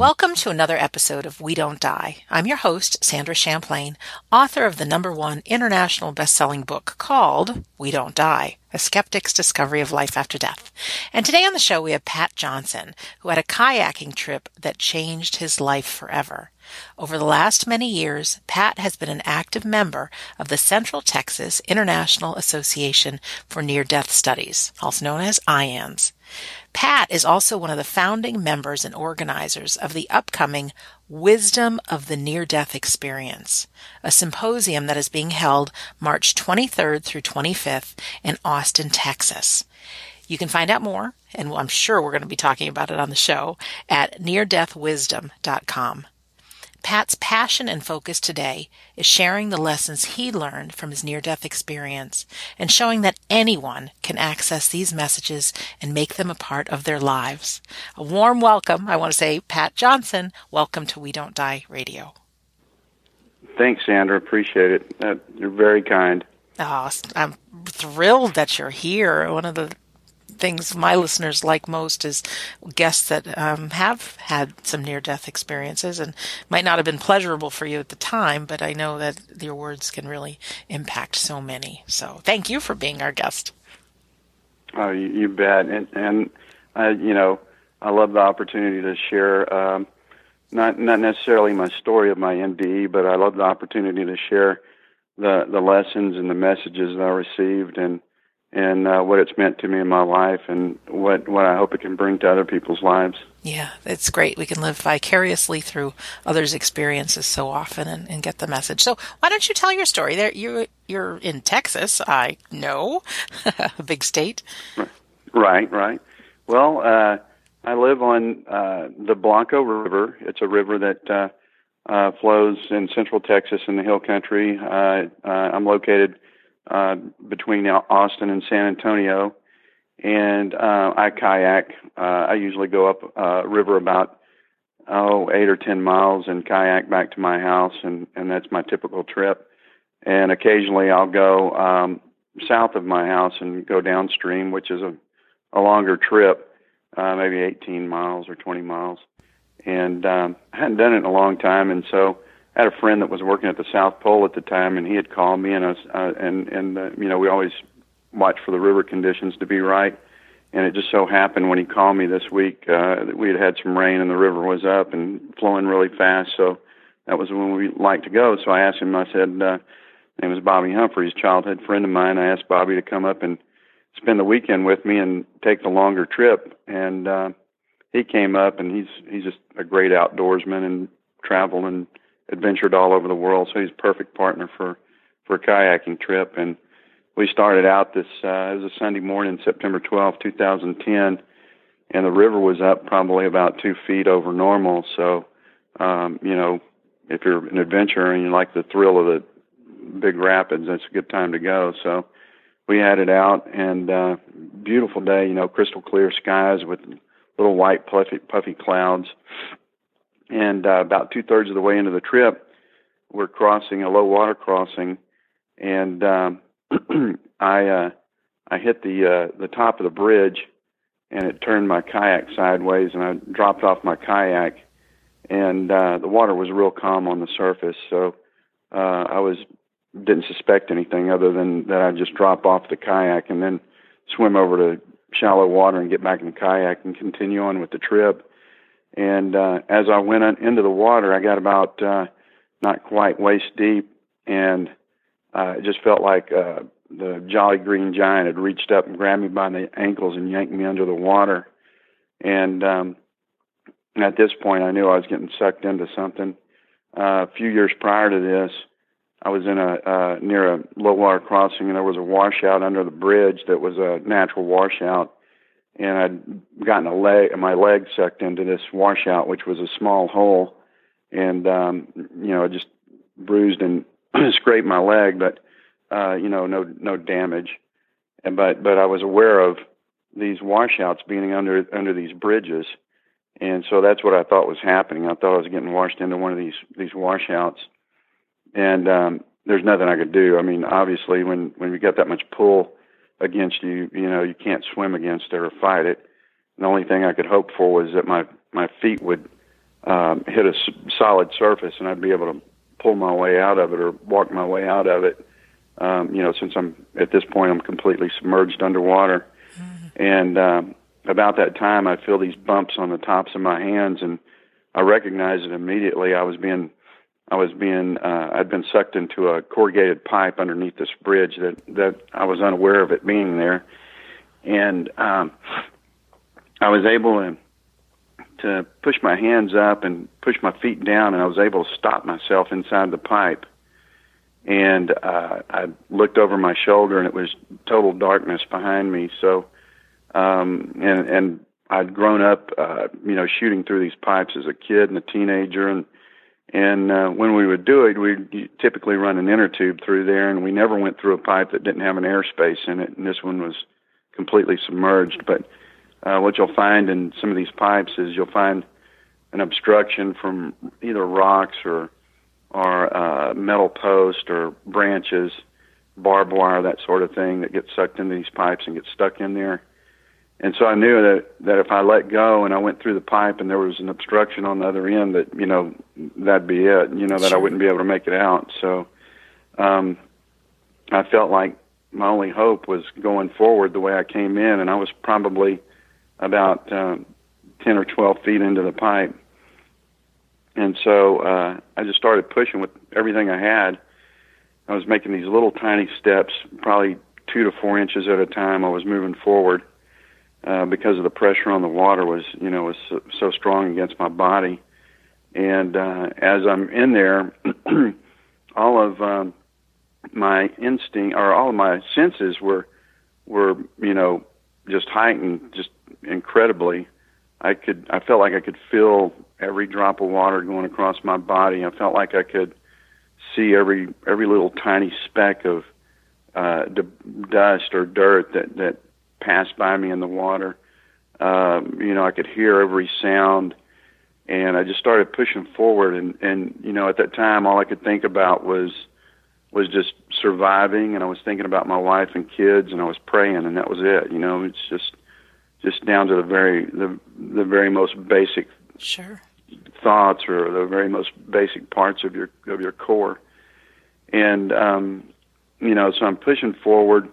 Welcome to another episode of We Don't Die. I'm your host, Sandra Champlain, author of the number one international best-selling book called We Don't Die, A Skeptic's Discovery of Life After Death. And today on the show we have Pat Johnson, who had a kayaking trip that changed his life forever. Over the last many years, Pat has been an active member of the Central Texas International Association for Near-Death Studies, also known as IANDS. Pat is also one of the founding members and organizers of the upcoming Wisdom of the Near Death Experience, a symposium that is being held March 23rd through 25th in Austin, Texas. You can find out more, and I'm sure we're going to be talking about it on the show, at neardeathwisdom.com. Pat's passion and focus today is sharing the lessons he learned from his near death experience and showing that anyone can access these messages and make them a part of their lives. A warm welcome, I want to say, Pat Johnson. Welcome to We Don't Die Radio. Thanks, Sandra. Appreciate it. Uh, you're very kind. Oh, I'm thrilled that you're here. One of the things my listeners like most is guests that um, have had some near death experiences and might not have been pleasurable for you at the time, but I know that your words can really impact so many. So thank you for being our guest. Oh, you, you bet. And, and uh, you know, I love the opportunity to share. Um, not not necessarily my story of my NDE, but I love the opportunity to share the the lessons and the messages that I received and and uh, what it's meant to me in my life and what, what I hope it can bring to other people's lives. Yeah, it's great. We can live vicariously through others' experiences so often and, and get the message. So why don't you tell your story? There, you you're in Texas, I know, a big state. Right, right. Well, uh, I live on uh, the Blanco River. It's a river that uh, uh, flows in central Texas in the hill country. Uh, uh, I'm located uh, between Austin and San Antonio, and uh, I kayak. Uh, I usually go up uh, river about oh eight or ten miles and kayak back to my house, and and that's my typical trip. And occasionally I'll go um, south of my house and go downstream, which is a a longer trip, uh, maybe 18 miles or 20 miles. And um, I hadn't done it in a long time, and so I had a friend that was working at the South Pole at the time, and he had called me, and I was, uh, and and uh, you know we always watch for the river conditions to be right. And it just so happened when he called me this week uh, that we had had some rain and the river was up and flowing really fast. So that was when we liked to go. So I asked him. I said, uh, "His name is Bobby Humphreys, childhood friend of mine." I asked Bobby to come up and spend the weekend with me and take the longer trip. And uh, he came up, and he's he's just a great outdoorsman and travel and adventured all over the world, so he's perfect partner for for a kayaking trip. And we started out this uh, it was a Sunday morning, September 12, 2010, and the river was up probably about two feet over normal. So, um, you know, if you're an adventurer and you like the thrill of the big rapids, that's a good time to go. So we had it out and uh, beautiful day, you know, crystal clear skies with little white puffy, puffy clouds and uh, about two thirds of the way into the trip, we're crossing a low water crossing, and um, I uh, I hit the uh, the top of the bridge, and it turned my kayak sideways, and I dropped off my kayak, and uh, the water was real calm on the surface, so uh, I was didn't suspect anything other than that I'd just drop off the kayak and then swim over to shallow water and get back in the kayak and continue on with the trip. And uh, as I went into the water, I got about uh, not quite waist deep, and uh, it just felt like uh, the Jolly Green Giant had reached up and grabbed me by the ankles and yanked me under the water. And um, at this point, I knew I was getting sucked into something. Uh, a few years prior to this, I was in a uh, near a low water crossing, and there was a washout under the bridge that was a natural washout and I'd gotten a leg, my leg sucked into this washout, which was a small hole, and um, you know, I just bruised and scraped my leg, but uh, you know, no no damage. And but but I was aware of these washouts being under under these bridges, and so that's what I thought was happening. I thought I was getting washed into one of these these washouts, and um, there's nothing I could do. I mean, obviously, when when you got that much pull against you. You know, you can't swim against it or fight it. the only thing I could hope for was that my my feet would um, hit a s- solid surface, and I'd be able to pull my way out of it or walk my way out of it. Um, you know, since I'm at this point, I'm completely submerged underwater, mm-hmm. and um, about that time, I feel these bumps on the tops of my hands, and I recognize it immediately. I was being I was being uh, I'd been sucked into a corrugated pipe underneath this bridge that that I was unaware of it being there, and um, I was able to to push my hands up and push my feet down, and I was able to stop myself inside the pipe. And uh, I looked over my shoulder, and it was total darkness behind me. So, um, and and I'd grown up, uh, you know, shooting through these pipes as a kid and a teenager, and and uh, when we would do it, we'd typically run an inner tube through there, and we never went through a pipe that didn't have an airspace in it. And this one was completely submerged, but uh, what you'll find in some of these pipes is you'll find an obstruction from either rocks or or uh, metal post or branches, barbed wire, that sort of thing that gets sucked into these pipes and gets stuck in there. And so I knew that that if I let go and I went through the pipe and there was an obstruction on the other end, that you know that'd be it. You know that sure. I wouldn't be able to make it out. So um, I felt like my only hope was going forward the way I came in, and I was probably about uh, 10 or 12 feet into the pipe. And so uh, I just started pushing with everything I had. I was making these little tiny steps, probably two to four inches at a time. I was moving forward uh, because of the pressure on the water was, you know, was so, so strong against my body. And uh, as I'm in there, all of um, my instinct or all of my senses were were you know just heightened just incredibly. I could I felt like I could feel every drop of water going across my body. I felt like I could see every every little tiny speck of uh, d- dust or dirt that that passed by me in the water. Um, you know, I could hear every sound, and I just started pushing forward. And and you know, at that time, all I could think about was was just surviving, and I was thinking about my wife and kids, and I was praying, and that was it. You know, it's just just down to the very the the very most basic sure thoughts or the very most basic parts of your of your core and um you know so i'm pushing forward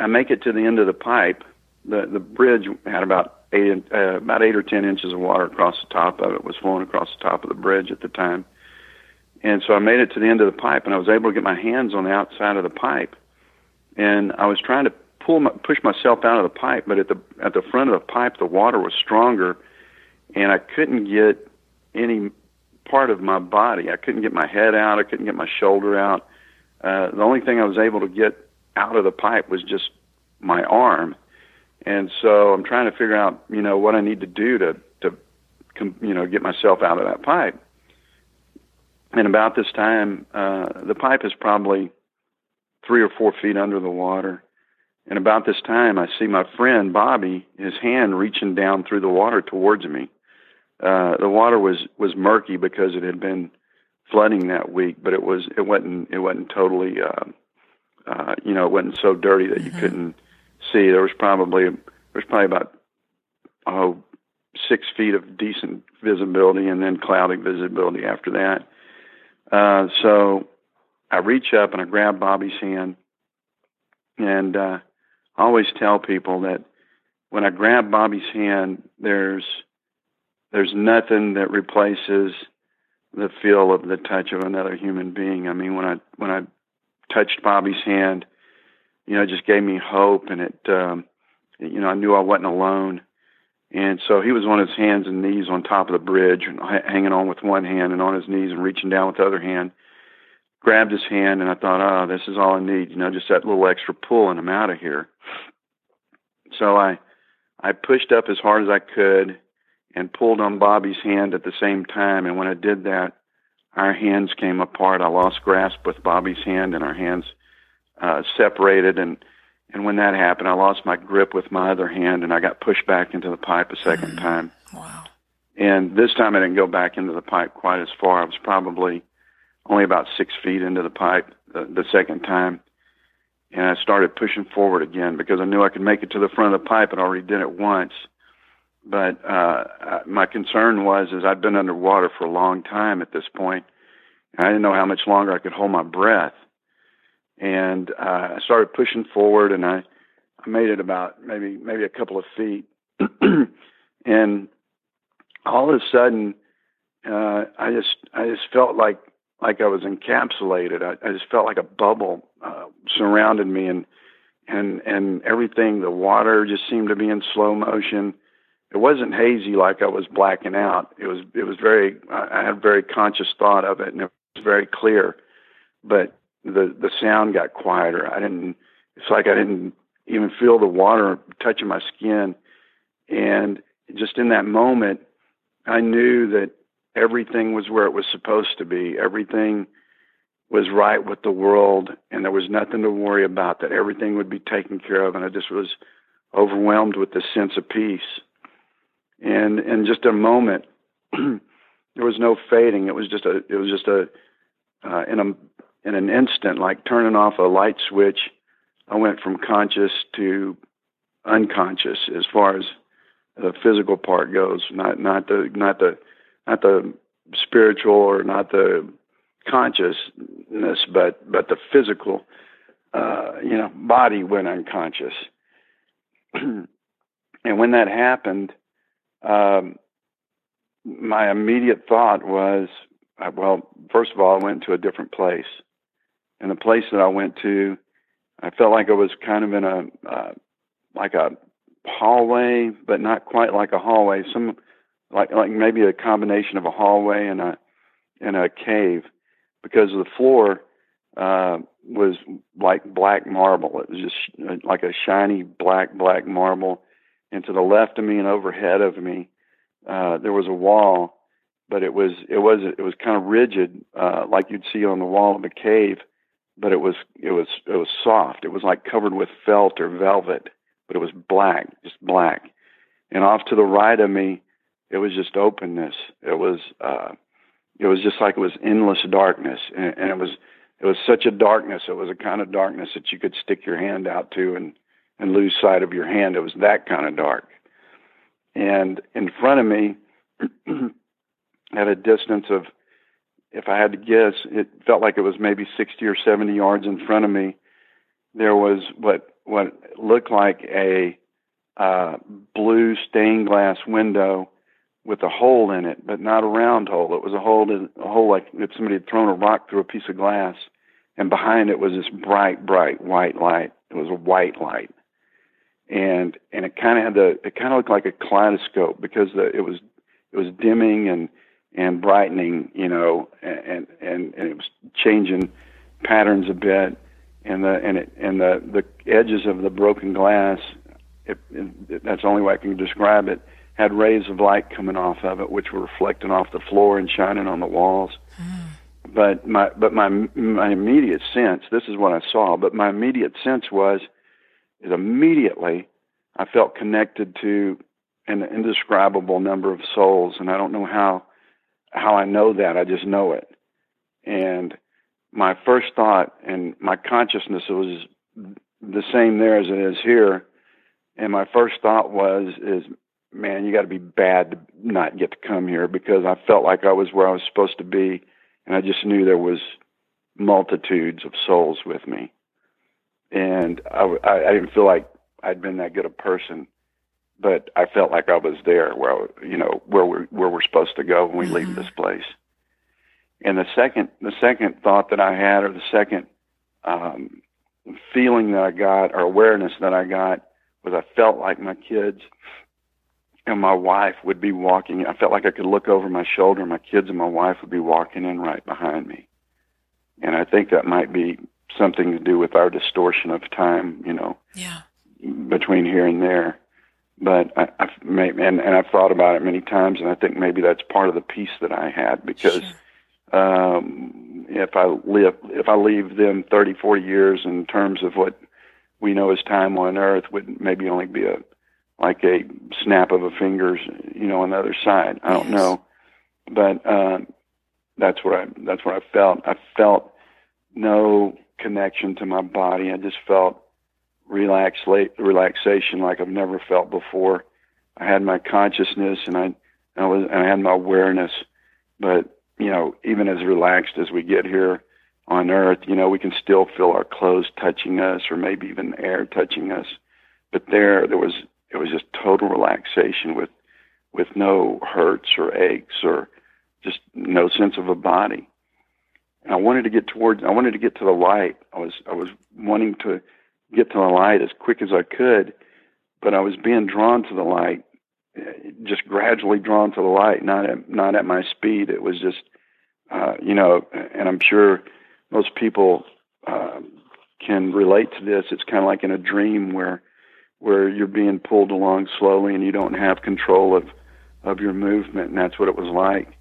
i make it to the end of the pipe the the bridge had about eight uh, about eight or ten inches of water across the top of it was flowing across the top of the bridge at the time and so i made it to the end of the pipe and i was able to get my hands on the outside of the pipe and i was trying to pull my, push myself out of the pipe, but at the at the front of the pipe, the water was stronger, and I couldn't get any part of my body. I couldn't get my head out. I couldn't get my shoulder out. Uh, the only thing I was able to get out of the pipe was just my arm, and so I'm trying to figure out, you know, what I need to do to to, you know, get myself out of that pipe. And about this time, uh, the pipe is probably three or four feet under the water and about this time, I see my friend Bobby, his hand reaching down through the water towards me. Uh, the water was was murky because it had been flooding that week, but it was it wasn't it wasn't totally uh, uh, you know it wasn't so dirty that you mm-hmm. couldn't see. There was probably there was probably about oh six feet of decent visibility and then cloudy visibility after that. Uh, so I reach up and I grab Bobby's hand and uh, I always tell people that when I grab Bobby's hand, there's there's nothing that replaces the feel of the touch of another human being. I mean, when I when I touched Bobby's hand, you know, just gave me hope, and it, um, you know, I knew I wasn't alone. And so he was on his hands and knees on top of the bridge, and hanging on with one hand, and on his knees and reaching down with the other hand. Grabbed his hand, and I thought, oh, this is all I need, you know, just that little extra pull, and I'm out of here. So I I pushed up as hard as I could and pulled on Bobby's hand at the same time. And when I did that, our hands came apart. I lost grasp with Bobby's hand, and our hands uh, separated. And and when that happened, I lost my grip with my other hand, and I got pushed back into the pipe a 2nd mm. time. Wow! And this time I didn't go back into the pipe quite as far. I was probably only about six feet into the pipe the, the second time and I started pushing forward again because I knew I could make it to the front of the pipe. And I already did it once, but uh, uh, my concern was is I'd been underwater for a long time at this point, and I didn't know how much longer I could hold my breath. And uh, I started pushing forward, and I, I made it about maybe maybe a couple of feet, and all of a sudden, uh, I just I just felt like like I was encapsulated. I, I just felt like a bubble uh, surrounded me, and and and everything. The water just seemed to be in slow motion. It wasn't hazy like I was blacking out. It was it was very. I had a very conscious thought of it, and it was very clear. But the the sound got quieter. I didn't. It's like I didn't even feel the water touching my skin, and just in that moment, I knew that everything was where it was supposed to be. Everything was right with the world, and there was nothing to worry about. That everything would be taken care of, and I just was overwhelmed with this sense of peace. And in just a moment, there was no fading. It was just a. It was just a. Uh, in a in an instant, like turning off a light switch, I went from conscious to unconscious as far as the physical part goes. Not not the not the not the spiritual or not the consciousness, but but the physical, uh, you know, body went unconscious. and when that happened, um, my immediate thought was, uh, well, first of all, I went to a different place, and the place that I went to, I felt like I was kind of in a uh, like a hallway, but not quite like a hallway. Some like like maybe a combination of a hallway and a and a cave because the floor uh, was like black marble. It was just like a shiny black black marble. And to the left of me and overhead of me, uh, there was a wall, but it was it was it was kind of rigid, uh, like you'd see on the wall of a cave. But it was it was it was soft. It was like covered with felt or velvet, but it was black, just black. And off to the right of me, it was just openness. It was uh, it was just like it was endless darkness, and, and it was it was such a darkness. It was a kind of darkness that you could stick your hand out to and and lose sight of your hand. It was that kind of dark. And in front of me, at a distance of, if I had to guess, it felt like it was maybe 60 or 70 yards in front of me. There was what what looked like a uh, blue stained glass window with a hole in it, but not a round hole. It was a hole, in, a hole like if somebody had thrown a rock through a piece of glass, and behind it was this bright, bright white light. It was a white light, and and it kind of had the it kind of looked like a kaleidoscope because the, it was it was dimming and and brightening, you know, and and and it was changing patterns a bit, and the and it and the the edges of the broken glass. It, it, that's the only way I can describe it had rays of light coming off of it, which were reflecting off the floor and shining on the walls. Mm. But my but my my immediate sense, this is what I saw. But my immediate sense was, is immediately I felt connected to an indescribable number of souls, and I don't know how how I know that. I just know it. And my first thought and my consciousness was the same there as it is here. And my first thought was is man, you got to be bad to not get to come here because I felt like I was where I was supposed to be, and I just knew there was multitudes of souls with me, and I, I, I didn't feel like I'd been that good a person, but I felt like I was there where you know where we're where we're supposed to go when we mm-hmm. leave this place. And the second the second thought that I had, or the second um, feeling that I got, or awareness that I got, was I felt like my kids and my wife would be walking. I felt like I could look over my shoulder. and My kids and my wife would be walking in right behind me. And I think that might be something to do with our distortion of time, you know, yeah. between here and there. But I, I've made, and, and I've thought about it many times, and I think maybe that's part of the peace that I had because sure. um, if I live, if I leave them 30, 40 years in terms of what we know as time on Earth, would maybe only be a like a snap of a fingers, you know, on the other side. I don't yes. know, but uh, that's what I that's what I felt. I felt no connection to my body. I just felt relax relaxation like I've never felt before. I had my consciousness and I, I was, and I had my awareness. But, you know, even as relaxed as we get here on earth, you know, we can still feel our clothes touching us or maybe even air touching us. But there, there was, it was just total relaxation with, with no hurts or aches or just no sense of a body. And I wanted to get towards, I wanted to get to the light. I was, I was wanting to get to the light as quick as I could, but I was being drawn to the light, just gradually drawn to the light, not at, not at my speed. It was just, uh, you know, and I'm sure most people uh, can relate to this. It's kind of like in a dream where, where you're being pulled along slowly and you don't have control of, of your movement, and that's what it was like.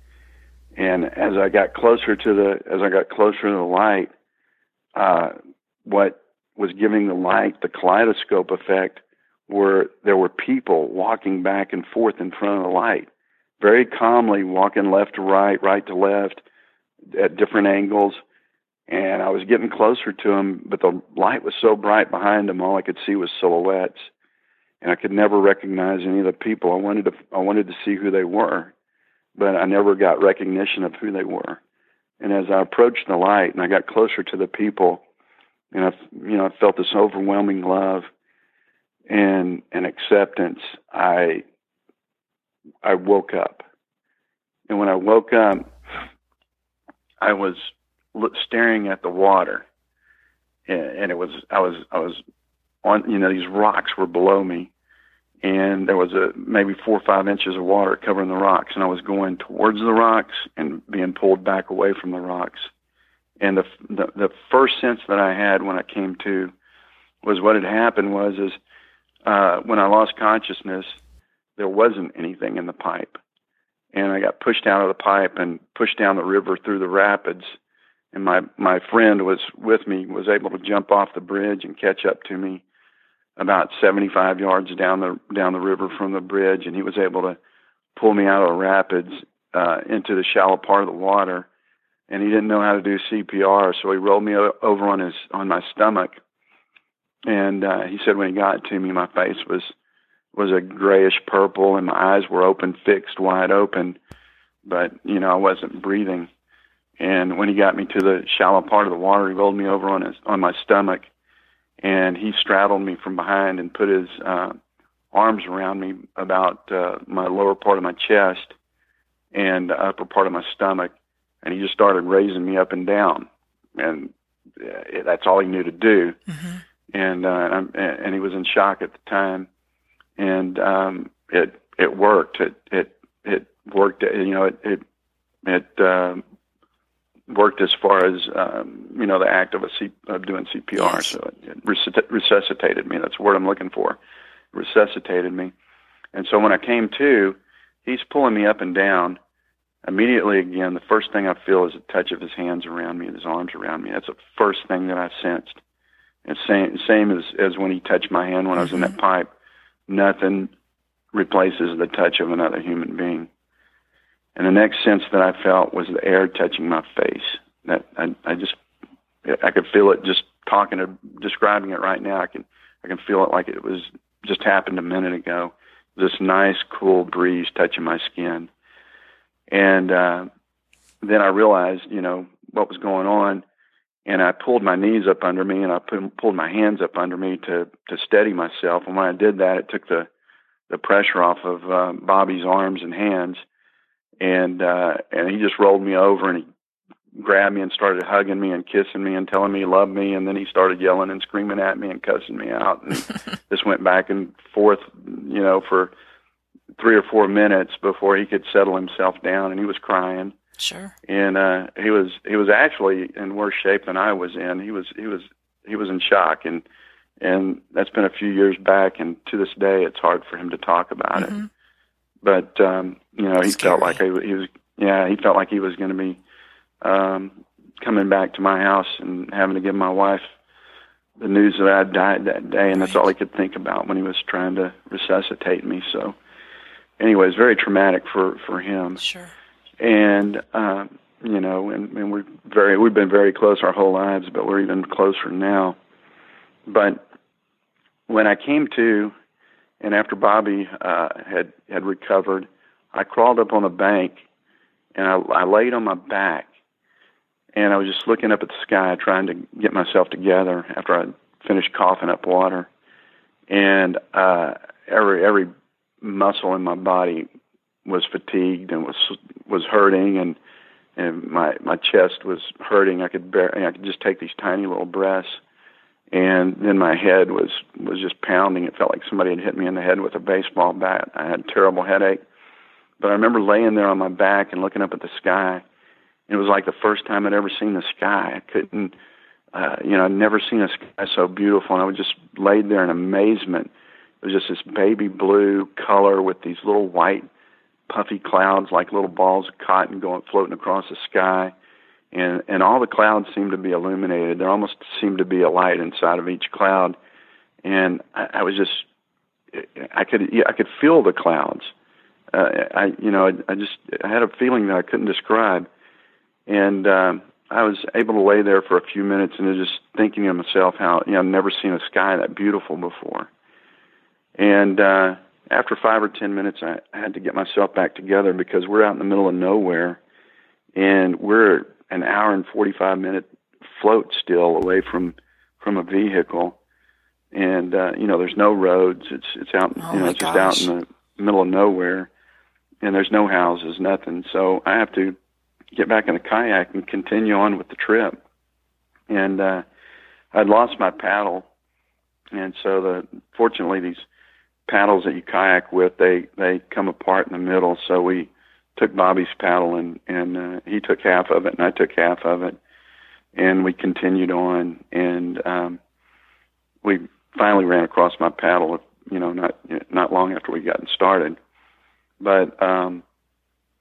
And as I got closer to the as I got closer to the light, uh, what was giving the light the kaleidoscope effect were there were people walking back and forth in front of the light, very calmly walking left to right, right to left, at different angles. And I was getting closer to them, but the light was so bright behind them, all I could see was silhouettes, and I could never recognize any of the people. I wanted to I wanted to see who they were, but I never got recognition of who they were. And as I approached the light and I got closer to the people, and I, you know, I felt this overwhelming love and and acceptance. I I woke up, and when I woke up, I was staring at the water, and, and it was I was I was on you know these rocks were below me, and there was a maybe four or five inches of water covering the rocks, and I was going towards the rocks and being pulled back away from the rocks. And the the, the first sense that I had when I came to was what had happened was is uh, when I lost consciousness, there wasn't anything in the pipe, and I got pushed out of the pipe and pushed down the river through the rapids. And my my friend was with me, was able to jump off the bridge and catch up to me about 75 yards down the down the river from the bridge, and he was able to pull me out of the rapids uh, into the shallow part of the water. And he didn't know how to do CPR, so he rolled me over on his on my stomach. And uh, he said when he got to me, my face was was a grayish purple, and my eyes were open, fixed, wide open, but you know I wasn't breathing. And when he got me to the shallow part of the water, he rolled me over on his on my stomach and he straddled me from behind and put his uh, arms around me about uh, my lower part of my chest and the upper part of my stomach, and he just started raising me up and down, and uh, that's all he knew to do. Mm-hmm. And uh, and, and he was in shock at the time, and um, it it worked. It it it worked. You know, it it it uh, worked as far as um, you know the act of a C, of doing CPR. Yes. So it, it resuscitated me. That's the word I'm looking for. resuscitated me. And so when I came to, he's pulling me up and down. Immediately again, the first thing I feel is the touch of his hands around me, and his arms around me. That's the first thing that I sensed. It's same same as as when he touched my hand when mm-hmm. I was in that mm-hmm. pipe. Nothing replaces the touch of another human being. And the next sense that I felt was the air touching my face. That I, I just, I could feel it just talking to describing it right now. I can, I can feel it like it was just happened a minute ago. This nice, cool breeze touching my skin, and uh, then I realized, you know, what was going on, and I pulled my knees up under me, and I put, pulled my hands up under me to to steady myself. And when I did that, it took the the pressure off of uh, Bobby's arms and hands and uh, and he just rolled me over and he grabbed me and started hugging me and kissing me and telling me he loved me. And then he started yelling and screaming at me and cussing me out. And this went back and forth you know for three or four minutes before he could settle himself down. And he was crying. Sure. And uh he was he was actually in worse shape than I was in. He was he was he was in shock. And and that's been a few years back. And to this day it's hard for him to talk about mm-hmm. it but um, you know, he Scary. felt like he, he was. Yeah, he felt like he was going to be um, coming back to my house and having to give my wife the news that I died that day, and that's all he could think about when he was trying to resuscitate me. So, anyway, it's very traumatic for for him. Sure. And uh, you know, and, and we're very we've been very close our whole lives, but we're even closer now. But when I came to, and after Bobby uh, had had recovered, I crawled up on a bank, and I, I laid on my back, and I was just looking up at the sky, trying to get myself together after I finished coughing up water, and uh, every every muscle in my body was fatigued and was was hurting and and my my chest was hurting. I could bear i could just take these tiny little breaths and then my head was was just pounding. It felt like somebody had hit me in the head with a baseball bat. I had a terrible headache. But i remember laying there on my back and looking up at the sky. It was like the first time i'd ever seen the sky. I couldn't uh you know i'd never seen a sky so beautiful. And i was just laid there in amazement. It was just this baby blue color with these little white puffy clouds like little balls of cotton going floating across the sky and and all the clouds seemed to be illuminated. There almost seemed to be a light inside of each cloud. And i, I was just i could yeah, i could feel the clouds. Uh, i you know I, I just i had a feeling that i couldn't describe. And um i was able to lay there for a few minutes and just thinking to myself how you know i've never seen a sky that beautiful before. And uh after five or ten minutes, I, I had to get myself back together because we're out in the middle of nowhere, and we're an hour and forty-five minute float still away from from a vehicle, and uh, you know there's no roads. It's it's out oh you know it's gosh. just out in the middle of nowhere, and there's no houses, nothing. So I have to get back in the kayak and continue on with the trip, and uh, I'd lost my paddle, and so the fortunately these paddles that you kayak with, they they come apart in the middle. So we took Bobby's paddle and and uh, he took half of it and I took half of it, and we continued on and um, we finally ran across my paddle. You know, not not long after we got started, but um,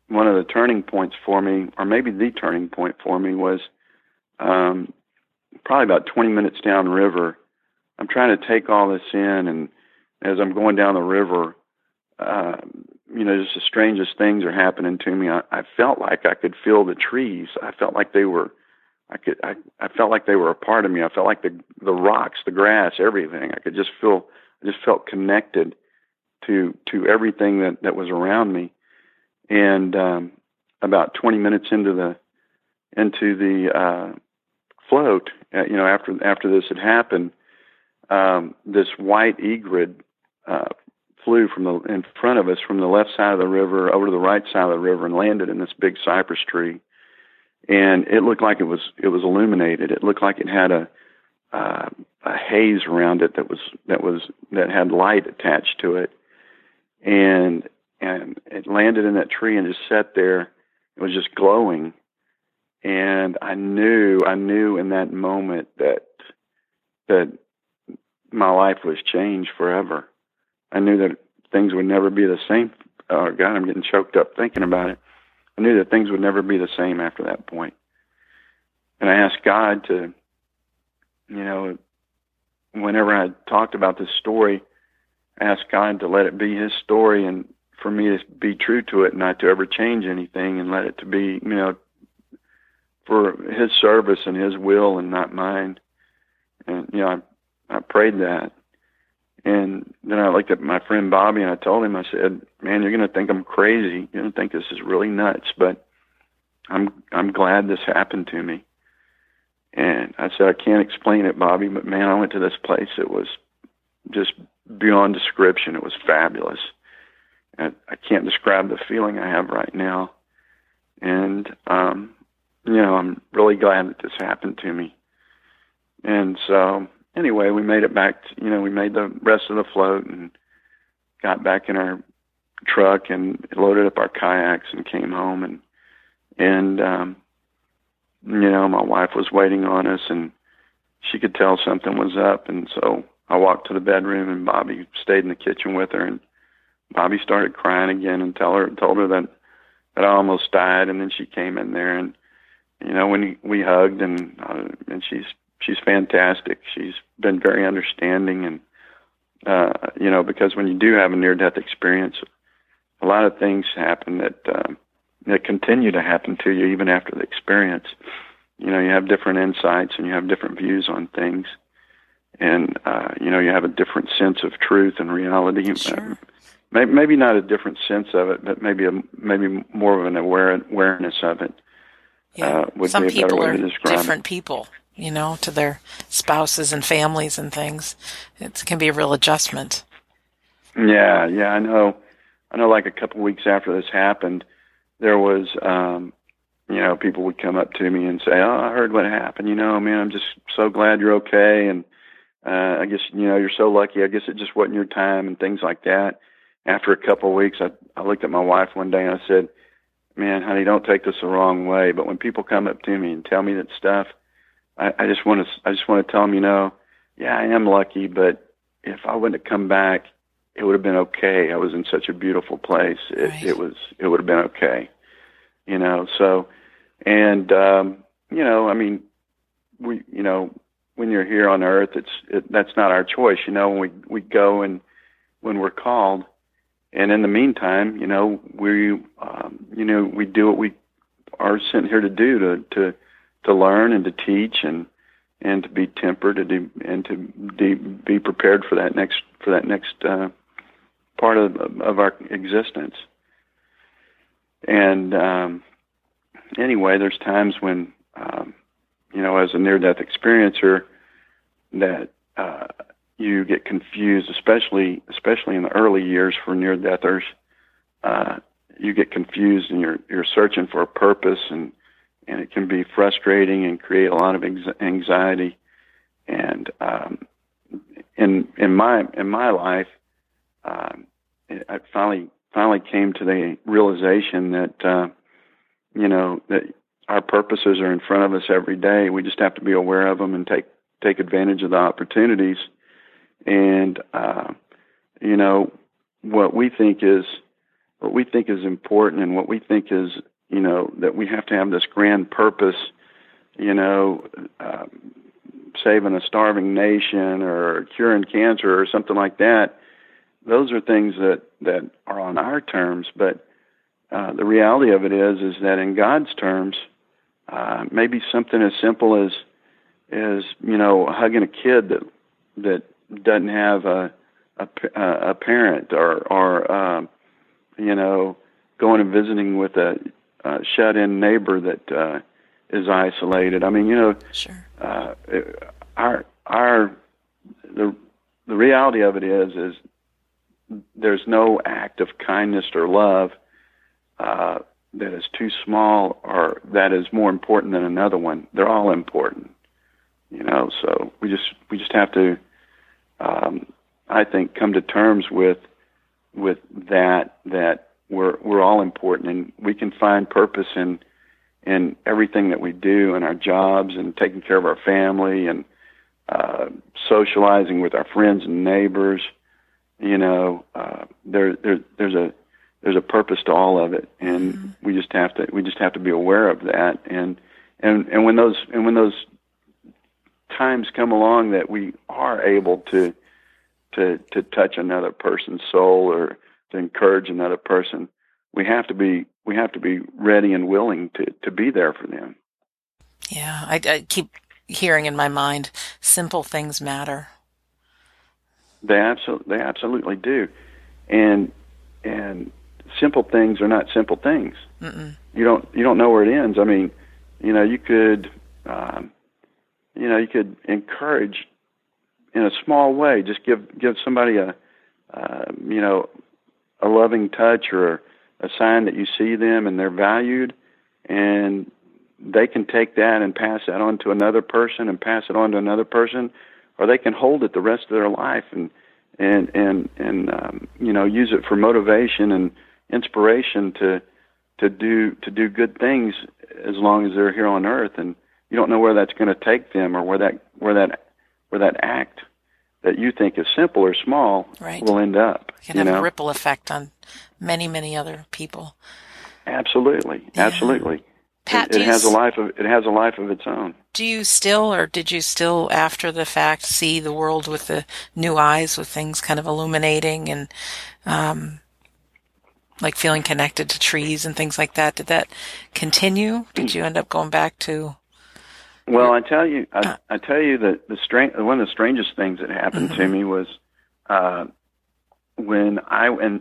one of the turning points for me, or maybe the turning point for me, was um, probably about 20 minutes downriver. I'm trying to take all this in and as I'm going down the river, uh, you know, just the strangest things are happening to me. I, I felt like I could feel the trees. I felt like they were, I could, I, I felt like they were a part of me. I felt like the the rocks, the grass, everything. I could just feel, I just felt connected to to everything that that was around me. And um, about 20 minutes into the into the uh, float, uh, you know, after after this had happened, um, this white egret uh, flew from the in front of us from the left side of the river over to the right side of the river and landed in this big cypress tree. And it looked like it was it was illuminated. It looked like it had a uh, a haze around it that was that was that had light attached to it, and and it landed in that tree and just sat there. It was just glowing, and I knew I knew in that moment that that my life was changed forever. I knew that things would never be the same. Oh God, I'm getting choked up thinking about it. I knew that things would never be the same after that point. And I asked God to, you know, whenever I talked about this story, I asked God to let it be His story and for me to be true to it, not to ever change anything, and let it to be, you know, for His service and His will and not mine. And you know, I, I prayed that, and then I looked at my friend Bobby and I told him, I said, "Man, you're going to think I'm crazy. You're going to think this is really nuts, but I'm I'm glad this happened to me." And I said, "I can't explain it, Bobby, but man, I went to this place. It was just beyond description. It was fabulous. And I can't describe the feeling I have right now. And um, you know, I'm really glad that this happened to me. And so anyway, we made it back. To, you know, we made the rest of the float and got back in our truck and loaded up our kayaks and came home and and um you know my wife was waiting on us and she could tell something was up and so I walked to the bedroom and Bobby stayed in the kitchen with her and Bobby started crying again and tell her told her that that I almost died and then she came in there and you know when we hugged and uh, and she's she's fantastic. She's been very understanding, and uh, you know, because when you do have a near-death experience, a lot of things happen that uh, that continue to happen to you even after the experience. You know, you have different insights and you have different views on things, and uh, you know you have a different sense of truth and reality. Sure. Maybe, maybe not a different sense of it, but maybe a maybe more of an aware, awareness of it. Yeah. Uh, would Some be a better people way are to describe different people, you know, to their spouses and families and things. It can be a real adjustment. Yeah, yeah, I know. I know. Like a couple weeks after this happened, there was, um, you know, people would come up to me and say, "Oh, I heard what happened. You know, man, I'm just so glad you're okay." And uh, I guess you know you're so lucky. I guess it just wasn't your time and things like that. After a couple of weeks, I I looked at my wife one day and I said, "Man, honey, don't take this the wrong way, but when people come up to me and tell me that stuff, I, I just want to I just want to tell them, you know, yeah, I am lucky, but if I wouldn't have come back, it would have been okay. I was in such a beautiful place. It, Right. it was it would have been okay, you know. So, and um, you know, I mean, we you know when you're here on earth, it's it, that's not our choice. You know, when we we go and when we're called, and in the meantime, you know, we um, you know we do what we are sent here to do to to to learn and to teach and and to be tempered and to, and to be, be prepared for that next for that next uh, part of of our existence. And um, anyway, there's times when um, you know, as a near-death experiencer, that uh, you get confused, especially especially in the early years for near-deathers. Uh, you get confused and you're you're searching for a purpose and and it can be frustrating and create a lot of anxiety. And um, in in my in my life, um, I finally finally came to the realization that uh, you know that our purposes are in front of us every day. We just have to be aware of them and take take advantage of the opportunities. And uh, you know what we think is what we think is important and what we think is you know that we have to have this grand purpose. You know, uh, saving a starving nation or curing cancer or something like that. Those are things that that are on our terms, but uh, the reality of it is is that in God's terms, uh, maybe something as simple as as you know hugging a kid that that doesn't have a a, a parent or or um, you know going and visiting with a, a shut-in neighbor that uh, is isolated. I mean, you know, Sure. uh, our our the the reality of it is is there's no act of kindness or love uh, that is too small or that is more important than another one. They're all important, you know. So we just we just have to, um, I think, come to terms with with that that we're we're all important and we can find purpose in in everything that we do in our jobs and taking care of our family and uh, socializing with our friends and neighbors. You know, uh, there, there there's a there's a purpose to all of it, and Mm-hmm. we just have to we just have to be aware of that. And and and when those and when those times come along that we are able to to to touch another person's soul or to encourage another person, we have to be we have to be ready and willing to to be there for them. Yeah, I, I keep hearing in my mind, simple things matter. They absolutely they absolutely do, and and simple things are not simple things. Mm-mm. You don't you don't know where it ends. I mean, you know, you could, um, you know, you could encourage in a small way. Just give give somebody a, uh, you know, a loving touch or a sign that you see them and they're valued, and they can take that and pass that on to another person and pass it on to another person, or they can hold it the rest of their life and and and and um, you know use it for motivation and inspiration to to do to do good things as long as they're here on earth. And you don't know where that's going to take them or where that where that where that act that you think is simple or small Right. will end up It can have know a ripple effect on many, many other people. absolutely Yeah. absolutely Pat, it, it has a life of it has a life of its own Do you still, or did you still, after the fact, see the world with the new eyes, with things kind of illuminating and, um, like feeling connected to trees and things like that? Did that continue? Did you end up going back to Well, I tell you, I, uh. I tell you that the strange one of the strangest things that happened mm-hmm. to me was uh, when I and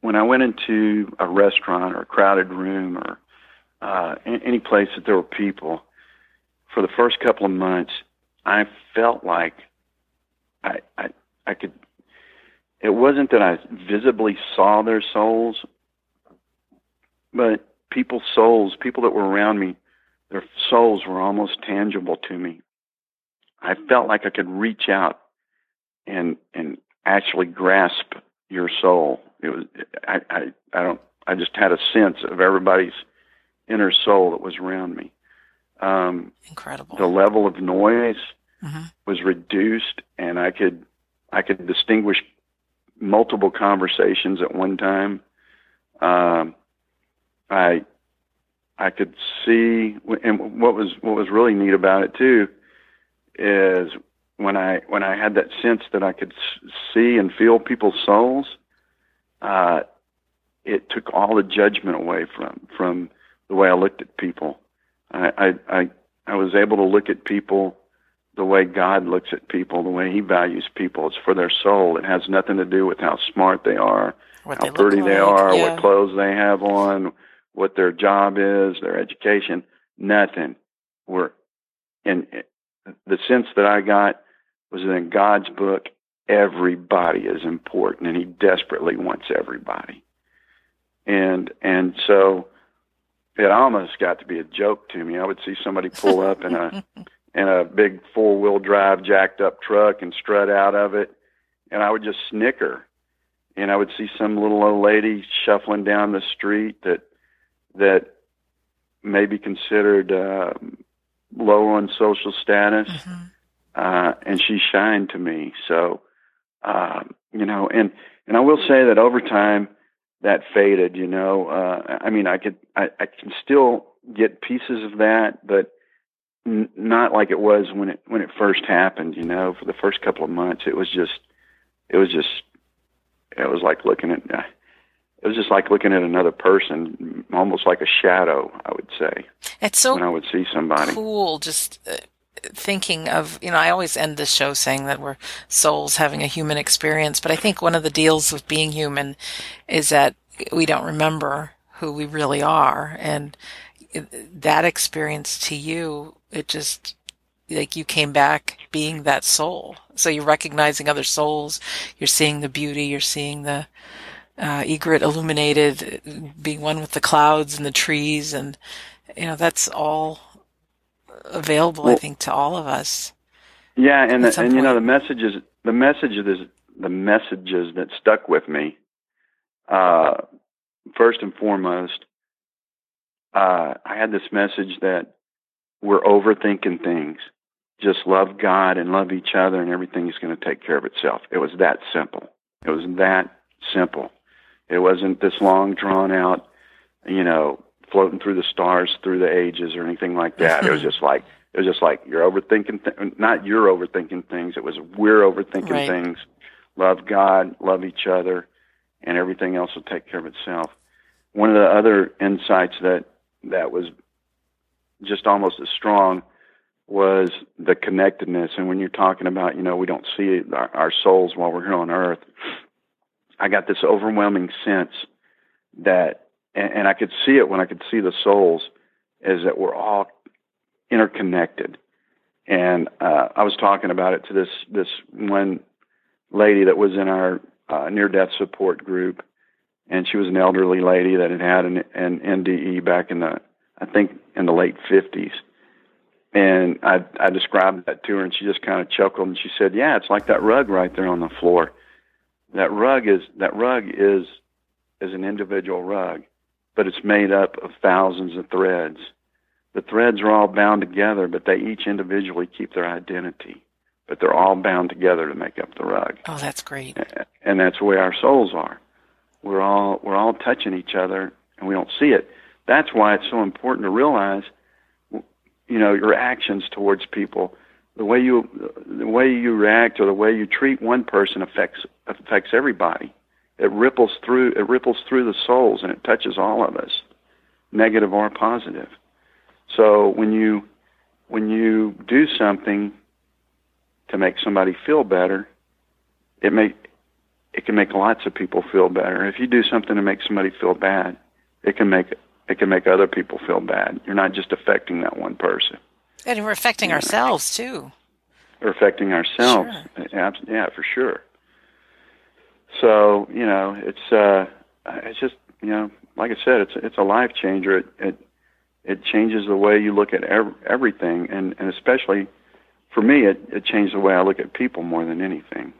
when I went into a restaurant or a crowded room or uh, any place that there were people. For the first couple of months, I felt like I I, I could. It wasn't that I visibly saw their souls, but people's souls, people that were around me, their souls were almost tangible to me. I felt like I could reach out and and actually grasp your soul. It was I I, I don't I just had a sense of everybody's inner soul that was around me. Um, Incredible. The level of noise mm-hmm. was reduced, and I could I could distinguish multiple conversations at one time. Um, I I could see, and what was what was really neat about it too is when I when I had that sense that I could see and feel people's souls. Uh, it took all the judgment away from from the way I looked at people. I I I, I was able to look at people the way God looks at people, the way He values people. It's for their soul. It has nothing to do with how smart they are, what how they pretty like. they are, yeah. what clothes they have on, what their job is, their education, nothing. We're in the sense that I got was that in God's book, everybody is important and he desperately wants everybody. And and so it almost got to be a joke to me. I would see somebody pull up in a in a big four wheel drive jacked up truck and strut out of it and I would just snicker. And I would see some little old lady shuffling down the street that that may be considered uh, low on social status, mm-hmm. uh, and she shined to me. So, uh, you know, and and I will say that over time that faded. You know, uh, I mean, I could I, I can still get pieces of that, but n- not like it was when it when it first happened. You know, for the first couple of months, it was just it was just it was like looking at. Uh, it was just like looking at another person, almost like a shadow. I would say. It's so when I would see somebody cool. Just uh, thinking of you know, I always end this show saying that we're souls having a human experience, but I think one of the deals with being human is that we don't remember who we really are, and that experience to you, it just like you came back being that soul. So you're recognizing other souls, you're seeing the beauty, you're seeing the uh, egret illuminated, being one with the clouds and the trees, and you know that's all available, well, I think, to all of us. Yeah, and the, and you know the messages, the messages, the messages that stuck with me. Uh, first and foremost, uh, I had this message that we're overthinking things. Just love God and love each other, and everything is going to take care of itself. It was that simple. It was that simple. It wasn't this long, drawn out, you know, floating through the stars through the ages or anything like that. it was just like it was just like you're overthinking. Th- not you're overthinking things. It was we're overthinking right. things. Love God, love each other, and everything else will take care of itself. One of the other insights that that was just almost as strong was the connectedness. And when you're talking about, you know, we don't see our, our souls while we're here on earth, I got this overwhelming sense that, and, and I could see it when I could see the souls, is that we're all interconnected. And uh, I was talking about it to this this one lady that was in our uh, near death support group, and she was an elderly lady that had had an, an NDE back in the I think in the late fifties. And I I described that to her, and she just kind of chuckled and she said, "Yeah, it's like that rug right there on the floor." That rug is that rug is is an individual rug, but it's made up of thousands of threads. The threads are all bound together, but they each individually keep their identity. But they're all bound together to make up the rug. Oh, that's great. And that's the way our souls are. We're all we're all touching each other and we don't see it. That's why it's so important to realize you know, your actions towards people the way you the way you react or the way you treat one person affects affects everybody. It ripples through it ripples through the souls and it touches all of us, negative or positive. So when you when you do something to make somebody feel better, it may it can make lots of people feel better. If you do something to make somebody feel bad, it can make it can make other people feel bad. You're not just affecting that one person. And we're affecting yeah. ourselves too. We're affecting ourselves. Sure. Yeah, for sure. So you know, it's uh, it's just you know, like I said, it's it's a life changer. It it it changes the way you look at ev- everything, and and especially for me, it it changed the way I look at people more than anything.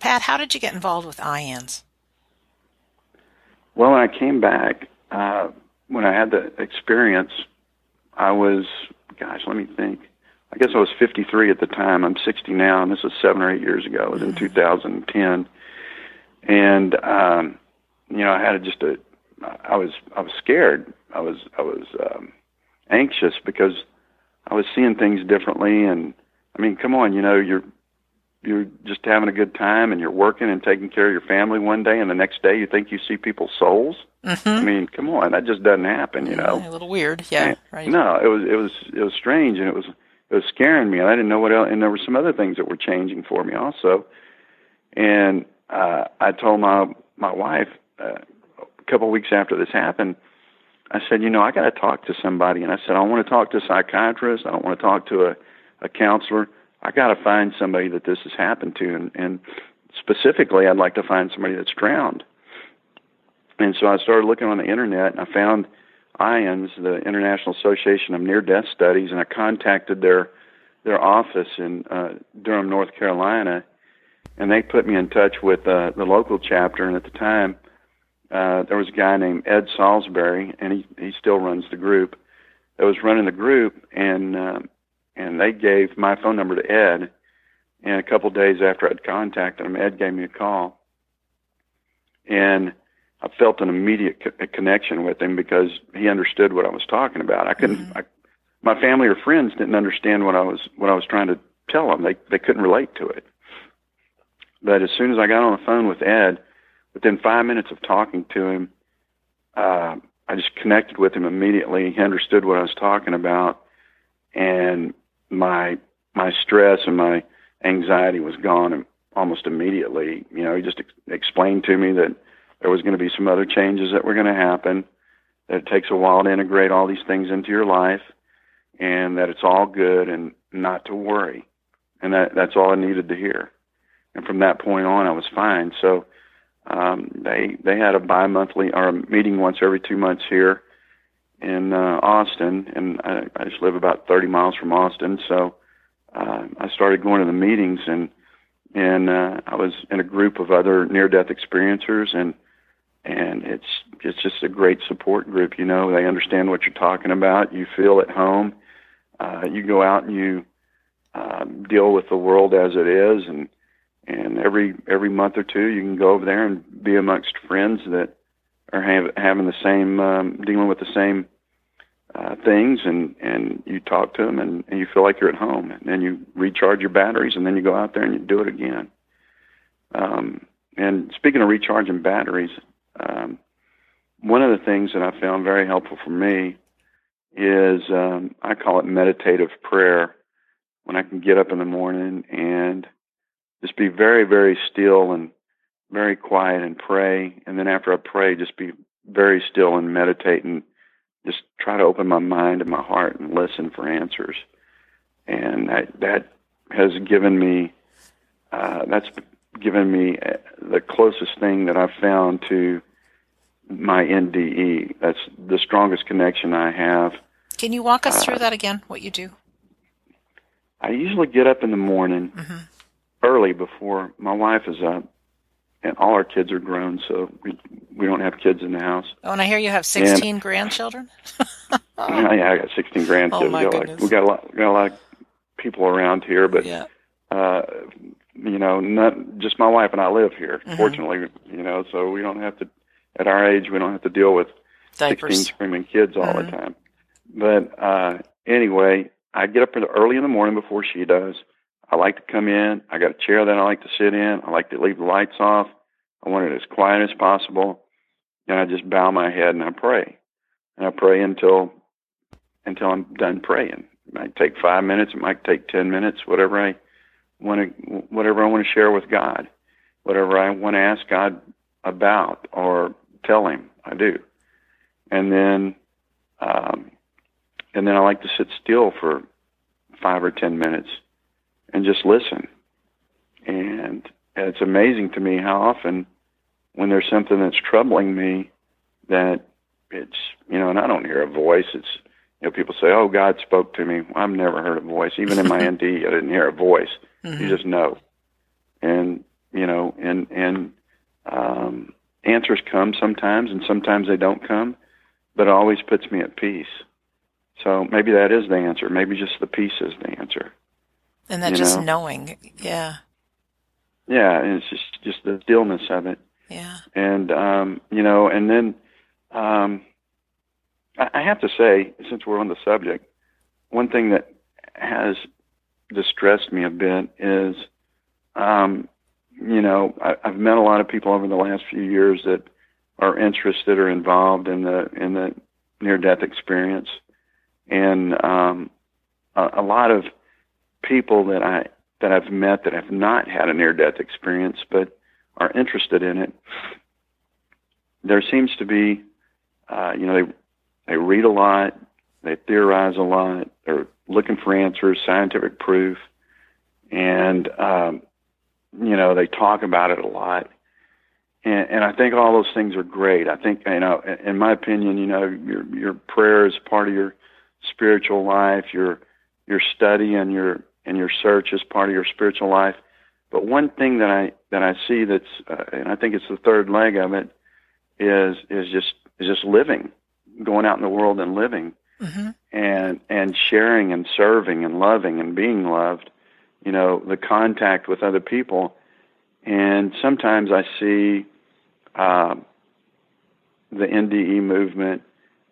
Pat, how did you get involved with IANDS? Well, when I came back, uh, when I had the experience, I was, gosh, let me think. I guess I was 53 at the time. I'm 60 now, and this was seven or eight years ago. It was in mm-hmm. 2010, and um, you know, I had just a, I was, I was scared. I was, I was um, anxious because I was seeing things differently, and I mean, come on, you know, you're you're just having a good time and you're working and taking care of your family one day and the next day you think you see people's souls? Mm-hmm. i mean come on that just doesn't happen you know? A little weird. Yeah and, right. no it was it was it was strange and it was it was scaring me and i didn't know what else and there were some other things that were changing for me also. And uh i told my my wife uh, a couple of weeks after this happened i said you know i got to talk to somebody. And i said i want to talk to a psychiatrist. I don't want to talk to a a counselor I got to find somebody that this has happened to, and, and specifically, I'd like to find somebody that's drowned. And so I started looking on the internet, and I found IANDS, the International Association of Near Death Studies, and I contacted their their office in uh, Durham, North Carolina, and they put me in touch with uh, the local chapter. And at the time, uh, there was a guy named Ed Salisbury, and he he still runs the group. That was running the group, and uh, and they gave my phone number to Ed. And a couple of days after I'd contacted him, Ed gave me a call, and I felt an immediate co- connection with him because he understood what I was talking about. I couldn't. Mm-hmm. I, my family or friends didn't understand what I was what I was trying to tell them. They they couldn't relate to it. But as soon as I got on the phone with Ed, within five minutes of talking to him, uh, I just connected with him immediately. He understood what I was talking about, and my my stress and my anxiety was gone almost immediately. You know, he just ex- explained to me that there was going to be some other changes that were going to happen. That it takes a while to integrate all these things into your life, and that it's all good and not to worry. And that that's all I needed to hear. And from that point on, I was fine. So um, they they had a bi-monthly or a meeting once every two months here in uh, Austin, and I, I just live about 30 miles from Austin. So uh, I started going to the meetings, and and uh, I was in a group of other near-death experiencers, and and it's it's just a great support group. You know, they understand what you're talking about. You feel at home. Uh, you go out and you uh, deal with the world as it is, and and every every month or two, you can go over there and be amongst friends that are have, having the same um, dealing with the same uh, things and and you talk to them and, and you feel like you're at home and then you recharge your batteries and then you go out there and you do it again. Um, and speaking of recharging batteries um, one of the things that I found very helpful for me is um, I call it meditative prayer when I can get up in the morning and just be very very still and very quiet and pray. And then after I pray, just be very still and meditate and just try to open my mind and my heart and listen for answers. And that, that has given me, uh, that's given me uh, the closest thing that I've found to my NDE. That's the strongest connection I have. Can you walk us uh, through that again, what you do? I usually get up in the morning mm-hmm. early before my wife is up and all our kids are grown, so we we don't have kids in the house. Oh, and I hear you have sixteen and, grandchildren. yeah, yeah, I got sixteen grandkids. Oh my we, got goodness. Like, we got a lot, we got a lot of people around here, but yeah. uh, you know, not just my wife and I live here. Mm-hmm. Fortunately, you know, so we don't have to. At our age, we don't have to deal with Diapers. sixteen screaming kids all mm-hmm. the time. But uh, anyway, I get up early in the morning before she does. I like to come in. I got a chair that I like to sit in. I like to leave the lights off. I want it as quiet as possible. And I just bow my head and I pray. And I pray until until I'm done praying. It might take five minutes. It might take ten minutes. Whatever I want to, whatever I want to share with God, whatever I want to ask God about or tell Him, I do. And then, um, and then I like to sit still for five or ten minutes and just listen. And it's amazing to me how often, when there's something that's troubling me, that it's you know, and I don't hear a voice. It's you know, people say, "Oh, God spoke to me." I've never heard a voice. Even in my ND, I didn't hear a voice. Mm-hmm. You just know, and you know, and and um, answers come sometimes, and sometimes they don't come, but it always puts me at peace. So maybe that is the answer. Maybe just the peace is the answer. And that just know? knowing, yeah. Yeah, and it's just just the stillness of it. Yeah. And um, you know, and then um, I have to say, since we're on the subject, one thing that has distressed me a bit is, um, you know, I, I've met a lot of people over the last few years that are interested or involved in the in the near death experience, and um, a, a lot of people that I that I've met that have not had a near death experience but are interested in it. There seems to be, uh, you know, they they read a lot, they theorize a lot, they're looking for answers, scientific proof, and um, you know they talk about it a lot. And, and I think all those things are great. I think you know, in my opinion, you know, your your prayer is part of your spiritual life. Your your study and your and your search is part of your spiritual life. But one thing that I that I see that's uh, and I think it's the third leg of it is is just is just living going out in the world and living mm-hmm. and and sharing and serving and loving and being loved you know the contact with other people and sometimes i see uh, the nde movement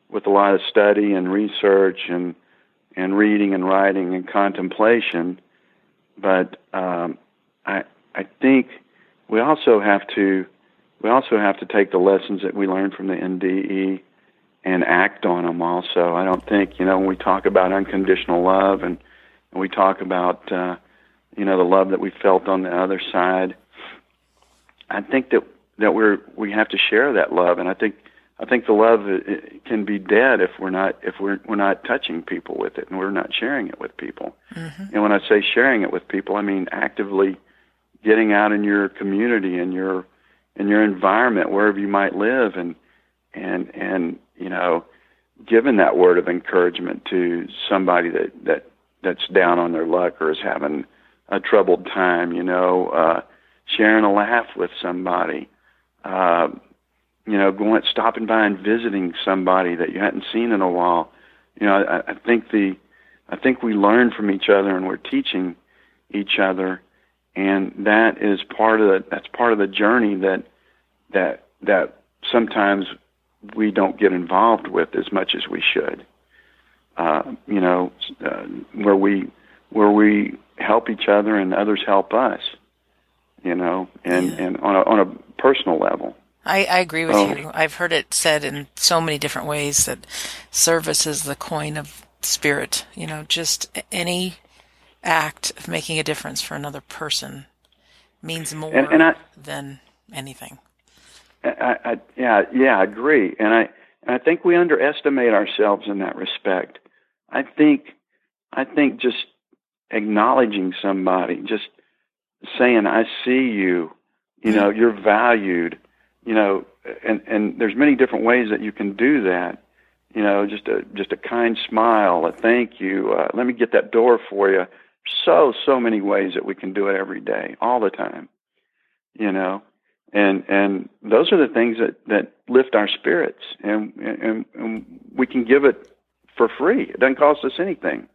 with a lot of study and research and and reading and writing and contemplation but um, i i think we also have to we also have to take the lessons that we learned from the NDE and act on them also. I don't think, you know, when we talk about unconditional love and, and we talk about, uh, you know, the love that we felt on the other side, I think that, that we're, we have to share that love. And I think, I think the love can be dead if we're not, if we're, we're not touching people with it and we're not sharing it with people. Mm-hmm. And when I say sharing it with people, I mean actively getting out in your community and your, in your environment, wherever you might live and, and, and, you know, giving that word of encouragement to somebody that that that's down on their luck or is having a troubled time, you know, uh, sharing a laugh with somebody, uh, you know, going stopping by and visiting somebody that you hadn't seen in a while. You know, I, I think the I think we learn from each other and we're teaching each other, and that is part of the that's part of the journey that that that sometimes we don't get involved with as much as we should. Uh, you know, uh, where we where we help each other and others help us. You know, and yeah. and on a on a personal level. I, I agree with oh. you. I've heard it said in so many different ways that service is the coin of spirit. You know, just any act of making a difference for another person means more and, and I, than anything. I, I, yeah, yeah, I agree, and I and I think we underestimate ourselves in that respect. I think I think just acknowledging somebody, just saying I see you, you mm-hmm. know, you're valued, you know, and and there's many different ways that you can do that. You know, just a just a kind smile, a thank you. Uh, let me get that door for you. So so many ways that we can do it every day, all the time. You know, and and those are the things that that lift our spirits and and, and we can give it for free it doesn't cost us anything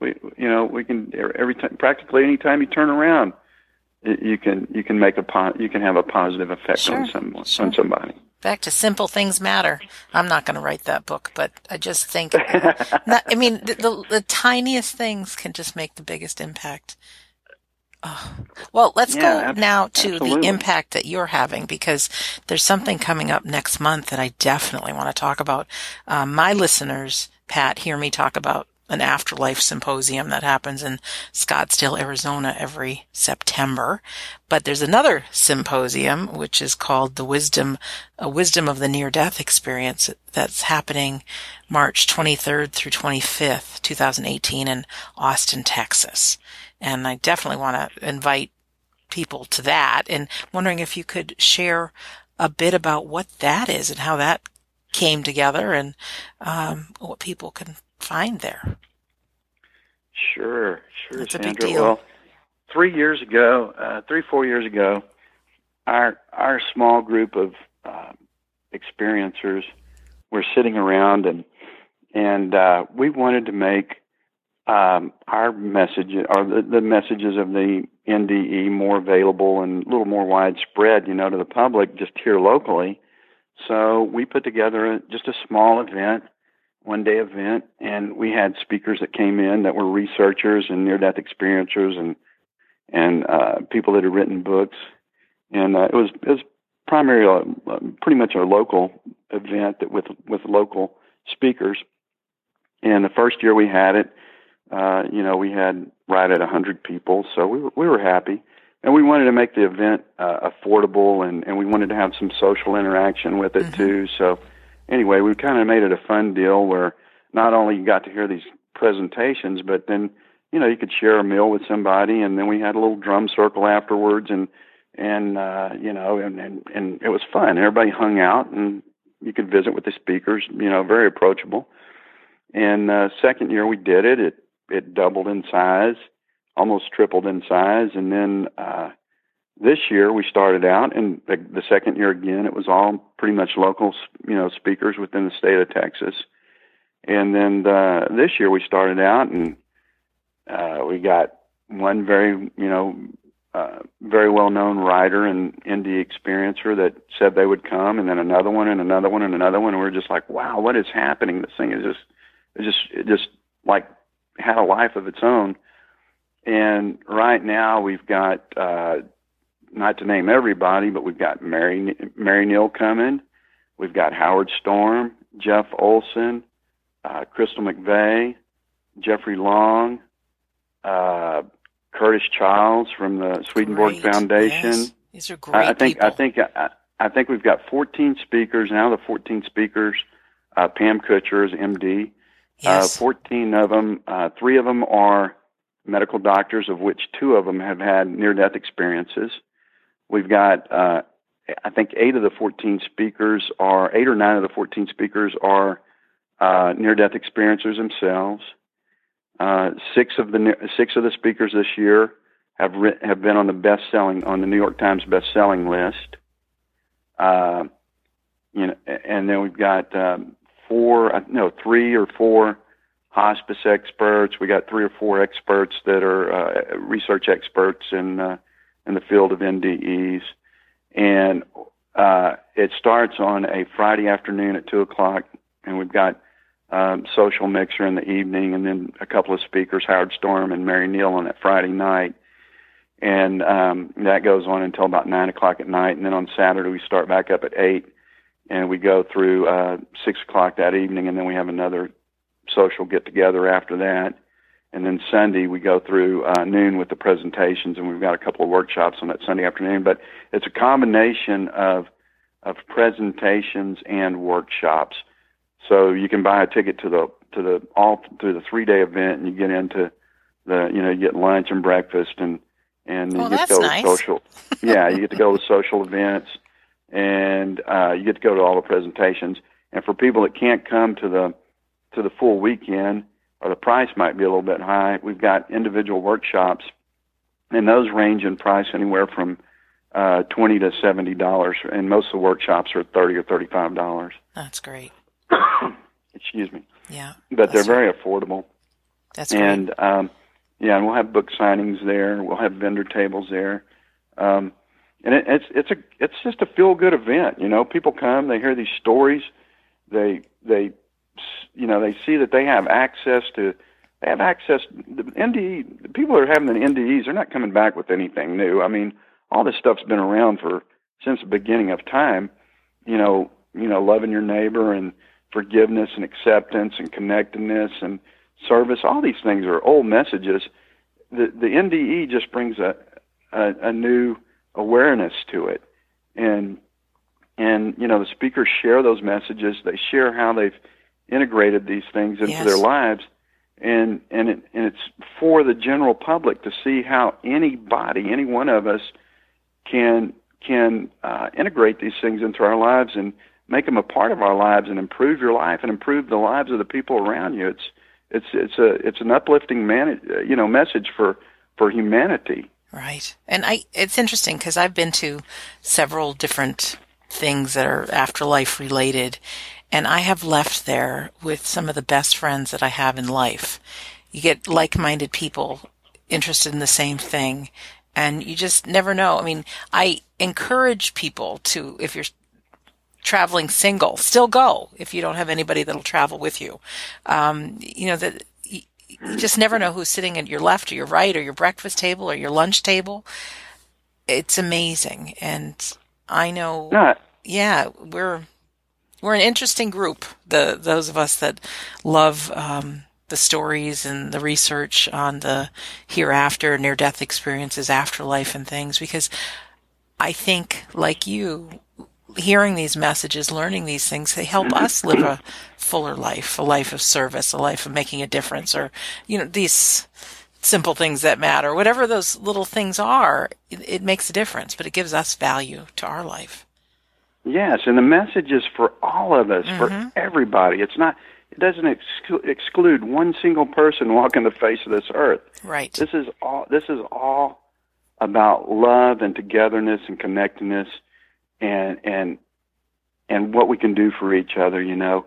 we you know we can every time practically any time you turn around you can you can make a po- you can have a positive effect sure, on someone sure. on somebody back to simple things matter i'm not going to write that book but i just think not, i mean the, the, the tiniest things can just make the biggest impact Oh. Well, let's yeah, go ab- now to absolutely. the impact that you're having because there's something coming up next month that I definitely want to talk about. Um, my listeners, Pat, hear me talk about an afterlife symposium that happens in Scottsdale, Arizona every September. But there's another symposium which is called the Wisdom, a Wisdom of the Near Death Experience that's happening March 23rd through 25th, 2018 in Austin, Texas. And I definitely want to invite people to that and wondering if you could share a bit about what that is and how that came together and um, what people can find there. Sure, sure, That's Sandra. a big deal. Well, three years ago, uh, three four years ago, our our small group of uh, experiencers were sitting around and and uh, we wanted to make um, our message or the, the messages of the NDE more available and a little more widespread, you know, to the public just here locally. So we put together a, just a small event, one day event, and we had speakers that came in that were researchers and near death experiencers and and uh, people that had written books, and uh, it was it was primarily a, pretty much a local event that with with local speakers. And the first year we had it, uh, you know, we had right at 100 people, so we were, we were happy. And we wanted to make the event uh, affordable, and, and we wanted to have some social interaction with it Mhm. too. So, anyway, we kind of made it a fun deal where not only you got to hear these presentations, but then you know you could share a meal with somebody, and then we had a little drum circle afterwards, and and uh, you know, and, and and it was fun. Everybody hung out, and you could visit with the speakers. You know, very approachable. And uh, second year we did it, it it doubled in size, almost tripled in size, and then uh, this year we started out, and the, the second year again, it was all pretty much local, you know, speakers within the state of Texas. And then uh, this year we started out, and uh, we got one very, you know, uh, very well-known writer and NDE experiencer that said they would come, and then another one, and another one, and another one. And we're just like, wow, what is happening? This thing is just, it just, it just like had a life of its own. And right now we've got, uh, not to name everybody, but we've got Mary Mary Neal coming. We've got Howard Storm, Jeff Olson, uh, Crystal McVea, Jeffrey Long, uh, Curtis Childs from the Swedenborg Great. Foundation. Yes. These are great I, I think people. I think I, I think we've got 14 speakers now. The 14 speakers, uh, Pam Kircher is MD. yes. Uh, 14 of them, uh, three of them are medical doctors, of which two of them have had near-death experiences. We've got, uh, I think, eight of the 14 speakers are, eight or nine of the 14 speakers are uh, near-death experiencers themselves. Uh, six of the six of the speakers this year have have been on the best-selling on the New York Times best-selling list. Uh, you know, and then we've got um, four, uh, no, three or four hospice experts. We got three or four experts that are uh, research experts in uh, in the field of NDEs, and uh, it starts on a Friday afternoon at two o'clock, and we've got um, social mixer in the evening, and then a couple of speakers, Howard Storm and Mary Neal, on that Friday night. And um, that goes on until about nine o'clock at night, and then on Saturday we start back up at eight, and we go through uh, six o'clock that evening, and then we have another social get together after that. And then Sunday we go through uh, noon with the presentations, and we've got a couple of workshops on that Sunday afternoon. But it's a combination of of presentations and workshops. So you can buy a ticket to the to the all through the three day event, and you get into the you know you get lunch and breakfast and and Oh, you get that's to go nice. to social yeah you get to go to social events and uh, you get to go to all the presentations. And for people that can't come to the to the full weekend, or the price might be a little bit high, we've got individual workshops, and those range in price anywhere from uh, twenty to seventy dollars, and most of the workshops are thirty or thirty-five dollars. That's great. Excuse me, Yeah. but they're very affordable. That's great. and um, yeah, and we'll have book signings there. We'll have vendor tables there, um, and it, it's it's a it's just a feel good event. You know, people come, they hear these stories, they they you know they see that they have access to they have access. The NDE the people that are having the NDEs, they're not coming back with anything new. I mean, all this stuff's been around for since the beginning of time. You know, you know, loving your neighbor and forgiveness and acceptance and connectedness and service. All these things are old messages. The the NDE just brings a a, a new awareness to it, and and you know the speakers share those messages. They share how they've integrated these things into Yes. their lives, and and it, and it's for the general public to see how anybody, any one of us, can can uh, integrate these things into our lives and make them a part of our lives and improve your life and improve the lives of the people around you. It's it's it's a it's an uplifting man, uh, you know message for for humanity. Right. And I it's interesting because I've been to several different things that are afterlife related and I have left there with some of the best friends that I have in life. You get like-minded people interested in the same thing and you just never know. I mean, I encourage people to if you're traveling single, still go if you don't have anybody that'll travel with you. Um, you know that you you just never know who's sitting at your left or your right or your breakfast table or your lunch table. It's amazing, and I know. No, Yeah, we're we're an interesting group. The those of us that love um, the stories and the research on the hereafter, near death experiences, afterlife, and things, because I think, like you, hearing these messages, learning these things, they help us live a fuller life, a life of service, a life of making a difference, or you know these simple things that matter. Whatever those little things are, it, it makes a difference, but it gives us value to our life. Yes, and the message is for all of us, Mhm. for everybody. It's not. It doesn't exclu- exclude one single person walking the face of this earth. Right. This is all. This is all about love and togetherness and connectedness, and and and what we can do for each other. You know,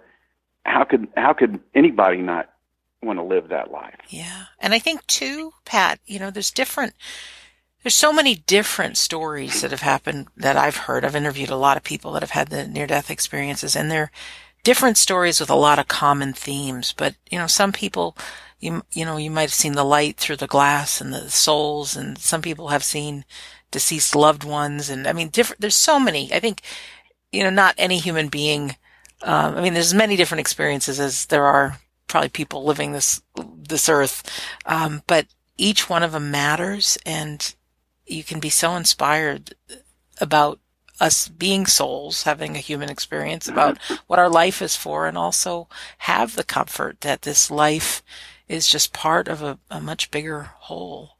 how could how could anybody not want to live that life? Yeah. And I think too, Pat, you know, there's different, there's so many different stories that have happened that I've heard. I've interviewed a lot of people that have had the near death experiences and they're different stories with a lot of common themes. But, you know, some people, you, you know, you might have seen the light through the glass and the souls and some people have seen deceased loved ones. And I mean, different, there's so many, I think, you know, not any human being, um, I mean, there's many different experiences as there are probably people living this this earth, um, but each one of them matters, and you can be so inspired about us being souls, having a human experience about what our life is for, and also have the comfort that this life is just part of a, a much bigger whole.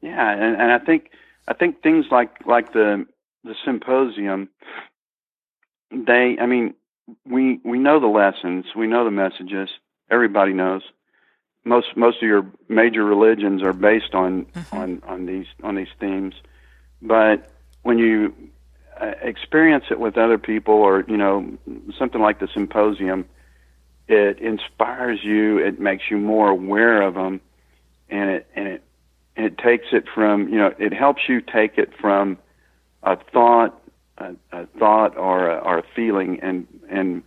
Yeah, and, and I think I think things like like the the symposium, they I mean we we know the lessons, we know the messages. Everybody knows. Most most of your major religions are based on Mhm. on on these on these themes, but when you uh, experience it with other people, or you know something like the symposium, it inspires you. It makes you more aware of them, and it and it it takes it from you know it helps you take it from a thought a, a thought or a, or a feeling and and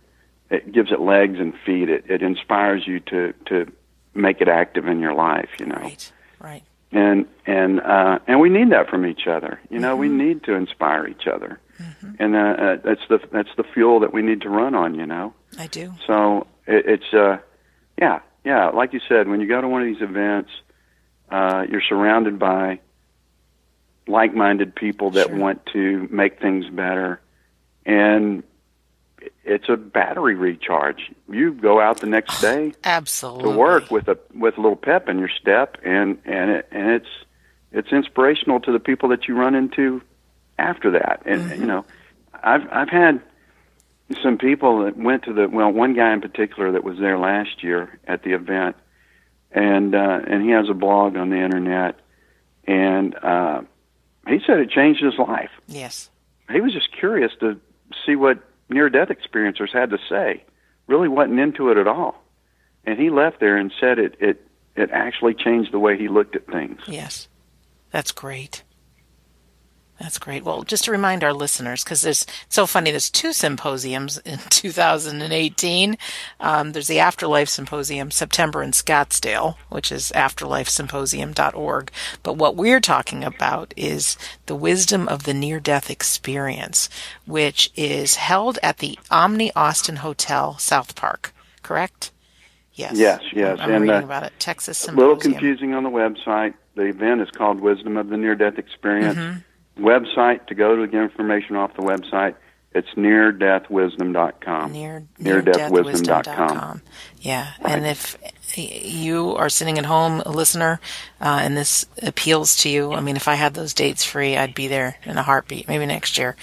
it gives it legs and feet it it inspires you to to make it active in your life you know Right, right. and and uh and we need that from each other you know we need to inspire each other and uh, uh that's the that's the fuel that we need to run on you know I do. so it, it's uh, yeah, yeah. Like you said, when you go to one of these events, uh, you're surrounded by like-minded people that Sure. want to make things better, and it's a battery recharge. You go out the next day Absolutely. to work with a with a little pep in your step, and and it, and it's it's inspirational to the people that you run into after that. And you know, I've I've had some people that went to the well, one guy in particular that was there last year at the event, and uh, and he has a blog on the internet, and uh, he said it changed his life. Yes. He was just curious to see what near death experiencers had to say. Really wasn't into it at all, and he left there and said it it it actually changed the way he looked at things. Yes. That's great. That's great. Well, just to remind our listeners, because there's it's so funny. There's two symposiums in 2018. Um, there's the Afterlife Symposium, September in Scottsdale, which is afterlifesymposium.org. But what we're talking about is the Wisdom of the Near Death Experience, which is held at the Omni Austin Hotel, South Park. Correct? Yes. Yes, yes. I'm and reading uh, about it. Texas Symposium. a little confusing on the website. The event is called Wisdom of the Near Death Experience. Mm-hmm. Website to go to get information off the website. It's neardeathwisdom.com. Near, neardeathwisdom.com. Yeah, and if you are sitting at home, a listener, uh, and this appeals to you, I mean, if I had those dates free, I'd be there in a heartbeat. Maybe next year,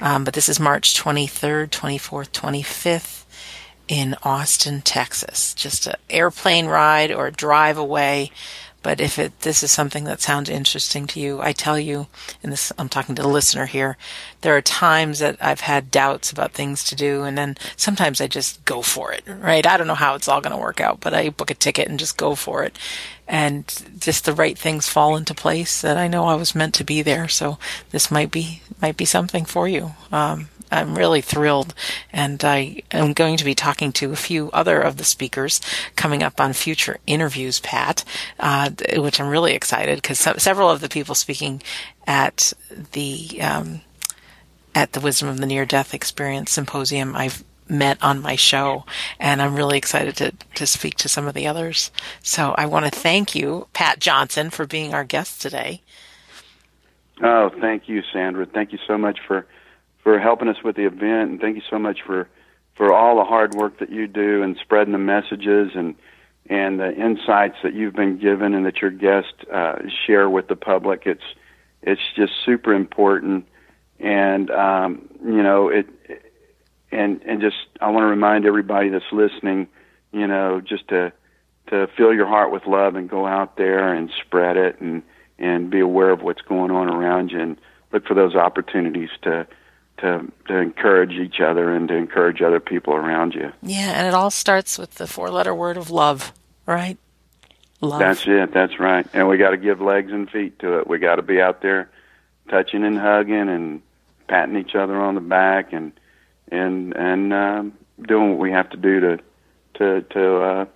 um, but this is March 23rd, 24th, 25th in Austin, Texas. Just an airplane ride or a drive away. But if it, this is something that sounds interesting to you, I tell you, and this, I'm talking to the listener here, there are times that I've had doubts about things to do, and then sometimes I just go for it, right? I don't know how it's all going to work out, but I book a ticket and just go for it. And just the right things fall into place that I know I was meant to be there. So this might be, might be something for you. Um, I'm really thrilled, and I am going to be talking to a few other of the speakers coming up on future interviews, Pat, uh, which I'm really excited because several of the people speaking at the um, at the Wisdom of the Near Death Experience Symposium I've met on my show, and I'm really excited to to speak to some of the others. So I want to thank you, Pat Johnson, for being our guest today. Oh, thank you, Sandra. Thank you so much for for helping us with the event, and thank you so much for for all the hard work that you do and spreading the messages and and the insights that you've been given and that your guests uh, share with the public. It's it's just super important, and um, you know it, and and just I want to remind everybody that's listening, you know, just to to fill your heart with love and go out there and spread it and and be aware of what's going on around you and look for those opportunities to to to encourage each other and to encourage other people around you. Yeah, and it all starts with the four-letter word of love, right? Love. That's it. That's right. And we got to give legs and feet to it. We got to be out there touching and hugging and patting each other on the back and and and um, doing what we have to do to to to uh,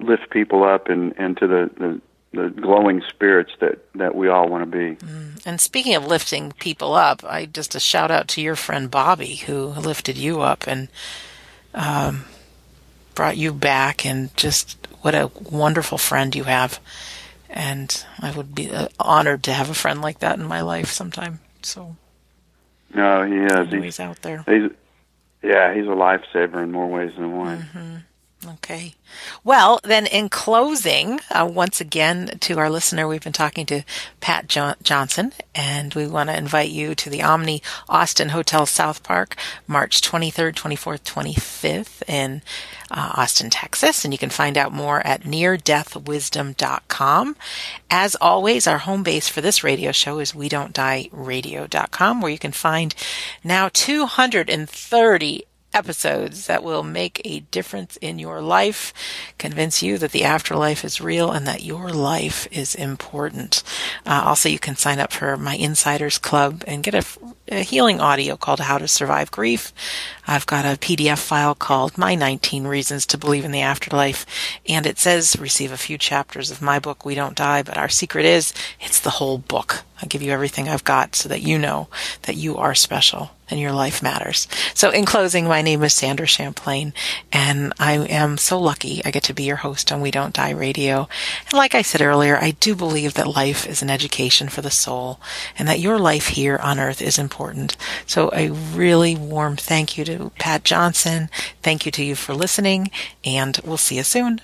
lift people up and and to the, the the glowing spirits that that we all want to be. Mm. And speaking of lifting people up, I just a shout out to your friend Bobby who lifted you up and um, brought you back, and just what a wonderful friend you have. And I would be uh, honored to have a friend like that in my life sometime. So. No, he is. He's, he's out there. He's, yeah, he's a lifesaver in more ways than one. Mm-hmm. Okay. Well, then in closing, uh, once again to our listener, we've been talking to Pat jo- Johnson, and we want to invite you to the Omni Austin Hotel South Park, March 23rd, 24th, 25th in uh, Austin, Texas. And you can find out more at neardeathwisdom.com. As always, our home base for this radio show is we don't die radio.com, where you can find now 230 episodes that will make a difference in your life, convince you that the afterlife is real and that your life is important. Uh, also, you can sign up for my Insiders Club and get a, a, healing audio called How to Survive Grief. I've got a PDF file called My 19 Reasons to Believe in the Afterlife, and it says receive a few chapters of my book, We Don't Die, but our secret is it's the whole book. I give you everything I've got so that you know that you are special and your life matters. So in closing, my name is Sandra Champlain and I am so lucky I get to be your host on We Don't Die Radio. And like I said earlier, I do believe that life is an education for the soul and that your life here on earth is important. So a really warm thank you to Pat Johnson. Thank you to you for listening and we'll see you soon.